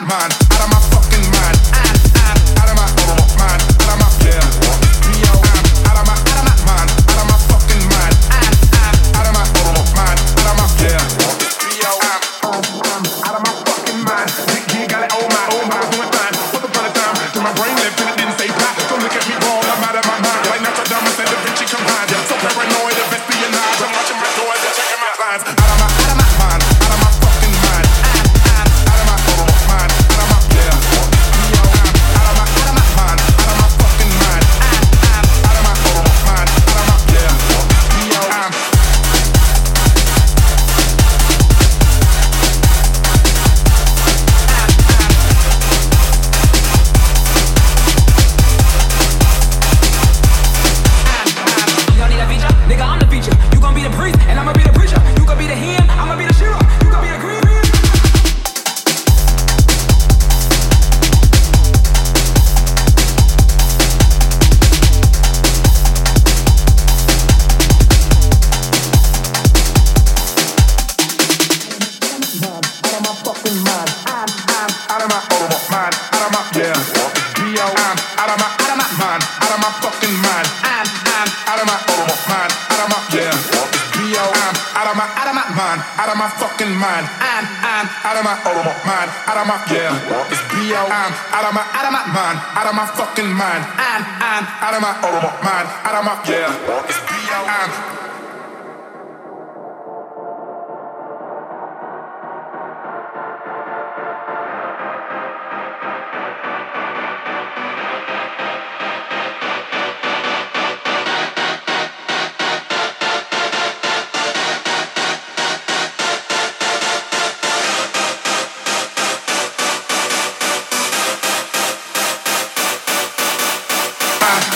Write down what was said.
not mine. My fucking mind. I'm, I'm out of my, out of my mind, out of my, yeah. It's B.O. I'm out of my, out of my mind, out of my fucking mind. I'm, I'm out of my, out of my mind, out of my, yeah. It's B.O. I'm fine.